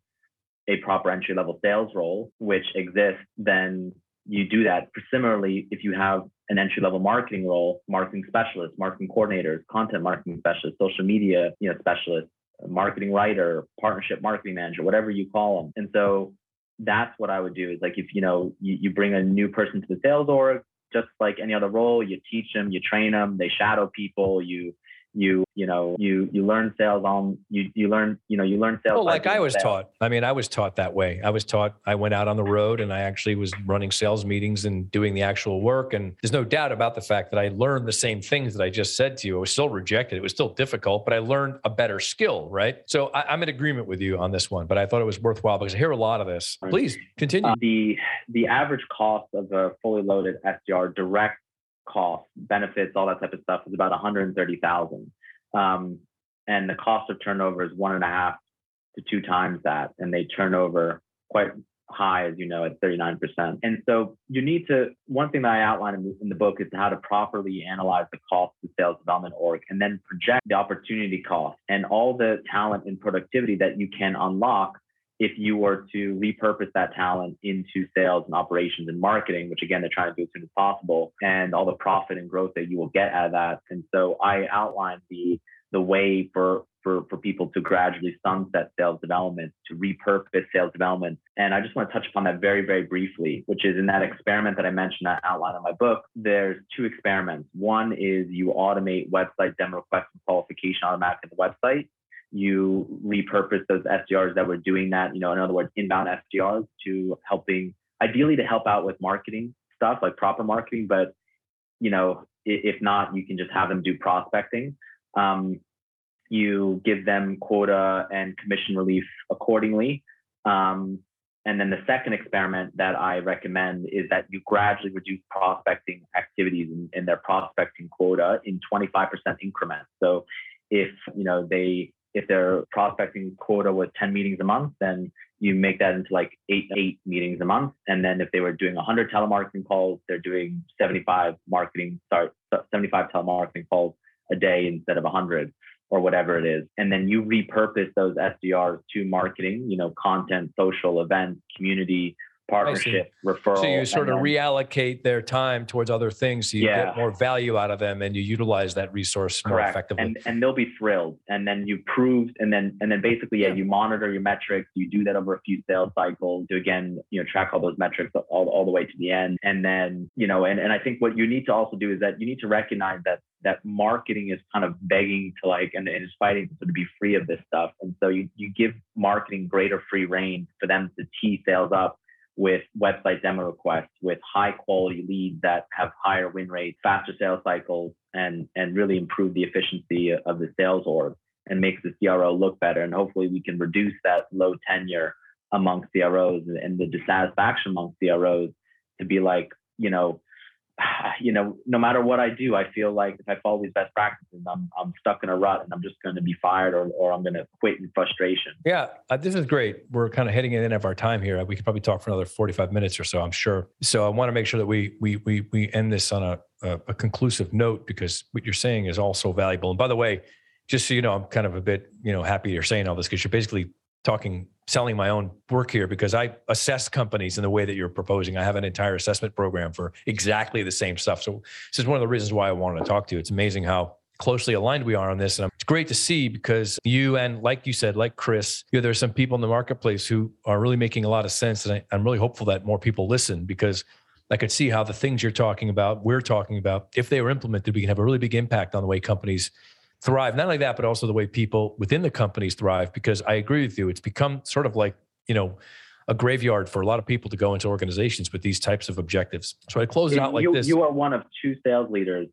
E: a proper entry level sales role, which exists, then you do that. Similarly, if you have an entry level marketing role, marketing specialist, marketing coordinators, content marketing specialist, social media you know specialists, marketing writer, partnership marketing manager, whatever you call them. And so that's what I would do is like if you know you, you bring a new person to the sales org, just like any other role, you teach them, you train them, they shadow people, you you you know you you learn sales on you you learn you know you learn sales
C: well, like i was sales. taught i mean i was taught that way. I was taught i went out on the road and i actually was running sales meetings and doing the actual work and there's no doubt about the fact that i learned the same things that i just said to you. I was still rejected it was still difficult but i learned a better skill right? So I, am in agreement with you on this one but i thought it was worthwhile because i hear a lot of this. Please continue. Uh,
E: the the average cost of a fully loaded sdr direct cost, benefits, all that type of stuff is about 130,000. Um, and the cost of turnover is one and a half to two times that. And they turn over quite high, as you know, at 39%. And so you need to, one thing that I outline in, in the book is how to properly analyze the cost of sales development org and then project the opportunity cost and all the talent and productivity that you can unlock if you were to repurpose that talent into sales and operations and marketing, which again, they're trying to do as soon as possible, and all the profit and growth that you will get out of that. And so I outlined the the way for for, for people to gradually sunset sales development, to repurpose sales development. And I just want to touch upon that very, very briefly, which is in that experiment that I mentioned that outline in my book, there's two experiments. One is you automate website demo request and qualification automatically on the website you repurpose those SDRs that were doing that, you know, in other words, inbound SDRs to helping, ideally to help out with marketing stuff like proper marketing, but you know, if not, you can just have them do prospecting. Um, you give them quota and commission relief accordingly. Um, and then the second experiment that I recommend is that you gradually reduce prospecting activities in their prospecting quota in 25% increments. So if you know they if their prospecting quota was 10 meetings a month, then you make that into like eight eight meetings a month. And then if they were doing 100 telemarketing calls, they're doing 75 marketing, sorry, 75 telemarketing calls a day instead of 100 or whatever it is. And then you repurpose those SDRs to marketing, you know, content, social events, community, partnership, referral.
C: So you sort of
E: then,
C: reallocate their time towards other things so you
E: Yeah.
C: get more value out of them and you utilize that resource more
E: correct.
C: effectively.
E: And and they'll be thrilled. And then you prove and then and then basically yeah, you monitor your metrics. You do that over a few sales cycles to again, you know, track all those metrics all, all the way to the end. And then, you know, and, and I think what you need to also do is that you need to recognize that that marketing is kind of begging to like and, and is fighting to be free of this stuff. And so you you give marketing greater free rein for them to tee sales up with website demo requests, with high quality leads that have higher win rates, faster sales cycles, and and really improve the efficiency of the sales org and makes the CRO look better. And hopefully we can reduce that low tenure among CROs and the dissatisfaction among CROs to be like, you know, (sighs) you know, no matter what I do, I feel like if I follow these best practices, I'm I'm stuck in a rut and I'm just going to be fired or or I'm going to quit in frustration.
C: Yeah, uh, this is great. We're kind of hitting the end of our time here. We could probably talk for another 45 minutes or so, I'm sure. So I want to make sure that we we we we end this on a, a, a conclusive note because what you're saying is also valuable. And by the way, just so you know, I'm kind of a bit, you know, happy you're saying all this because you're basically talking selling my own work here because I assess companies in the way that you're proposing. I have an entire assessment program for exactly the same stuff. So this is one of the reasons why I wanted to talk to you. It's amazing how closely aligned we are on this. And it's great to see because you and like you said, like Chris, you know, there's some people in the marketplace who are really making a lot of sense. And I, I'm really hopeful that more people listen because I could see how the things you're talking about, we're talking about, if they were implemented, we can have a really big impact on the way companies thrive. Not only that, but also the way people within the companies thrive. Because I agree with you, it's become sort of like, you know, a graveyard for a lot of people to go into organizations with these types of objectives. So I close it out like
E: you,
C: this.
E: You are one of two sales leaders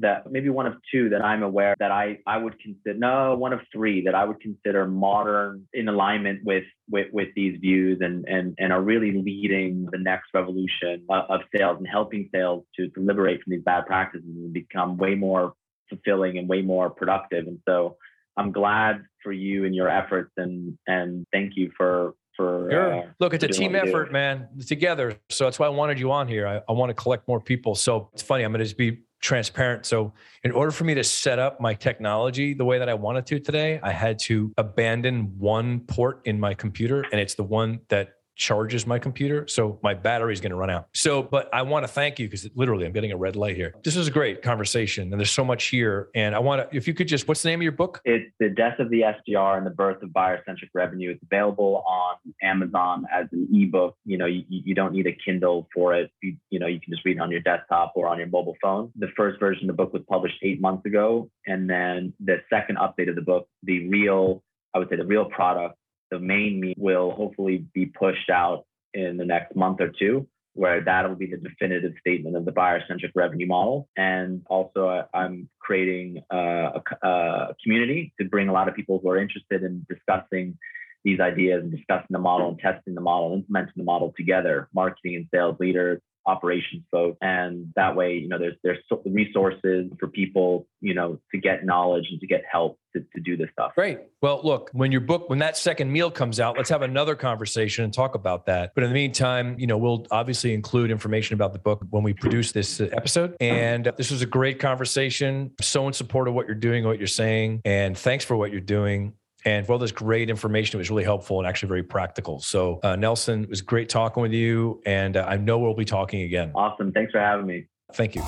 E: that maybe one of two that I'm aware that I, I would consider no one of three that I would consider modern in alignment with with, with these views and, and and are really leading the next revolution of, of sales and helping sales to, to liberate from these bad practices and become way more fulfilling and way more productive. And so I'm glad for you and your efforts and and thank you for for
C: Sure.
E: uh,
C: Look, it's a team
E: what you do.
C: effort, man. Together. So that's why I wanted you on here. I, I want to collect more people. So it's funny. I'm going to just be transparent. So in order for me to set up my technology the way that I wanted to today, I had to abandon one port in my computer, and it's the one that charges my computer. So my battery is going to run out. So, but I want to thank you because literally I'm getting a red light here. This is a great conversation and there's so much here. And I want to, if you could just, what's the name of your book?
E: It's the death of the SDR and the birth of buyer-centric revenue. It's available on Amazon as an ebook. You know, you, you don't need a Kindle for it. You, you know, you can just read it on your desktop or on your mobile phone. The first version of the book was published eight months ago, and then the second update of the book, the real, I would say, the real product, the main meat, will hopefully be pushed out in the next month or two where that'll be the definitive statement of the buyer-centric revenue model. And also, I, I'm creating uh, a, a community to bring a lot of people who are interested in discussing these ideas and discussing the model and testing the model, implementing the model together, marketing and sales leaders, operations folks, and that way, you know, there's there's resources for people, you know, to get knowledge and to get help to, to do this stuff.
C: Great. Well, look, when your book, when that second meal comes out, let's have another conversation and talk about that. But in the meantime, you know, we'll obviously include information about the book when we produce this episode. And this was a great conversation. So in support of what you're doing, what you're saying, and thanks for what you're doing. And for all this great information, it was really helpful and actually very practical. So, uh, Nelson, it was great talking with you. And uh, I know we'll be talking again.
E: Awesome. Thanks for having me.
C: Thank you.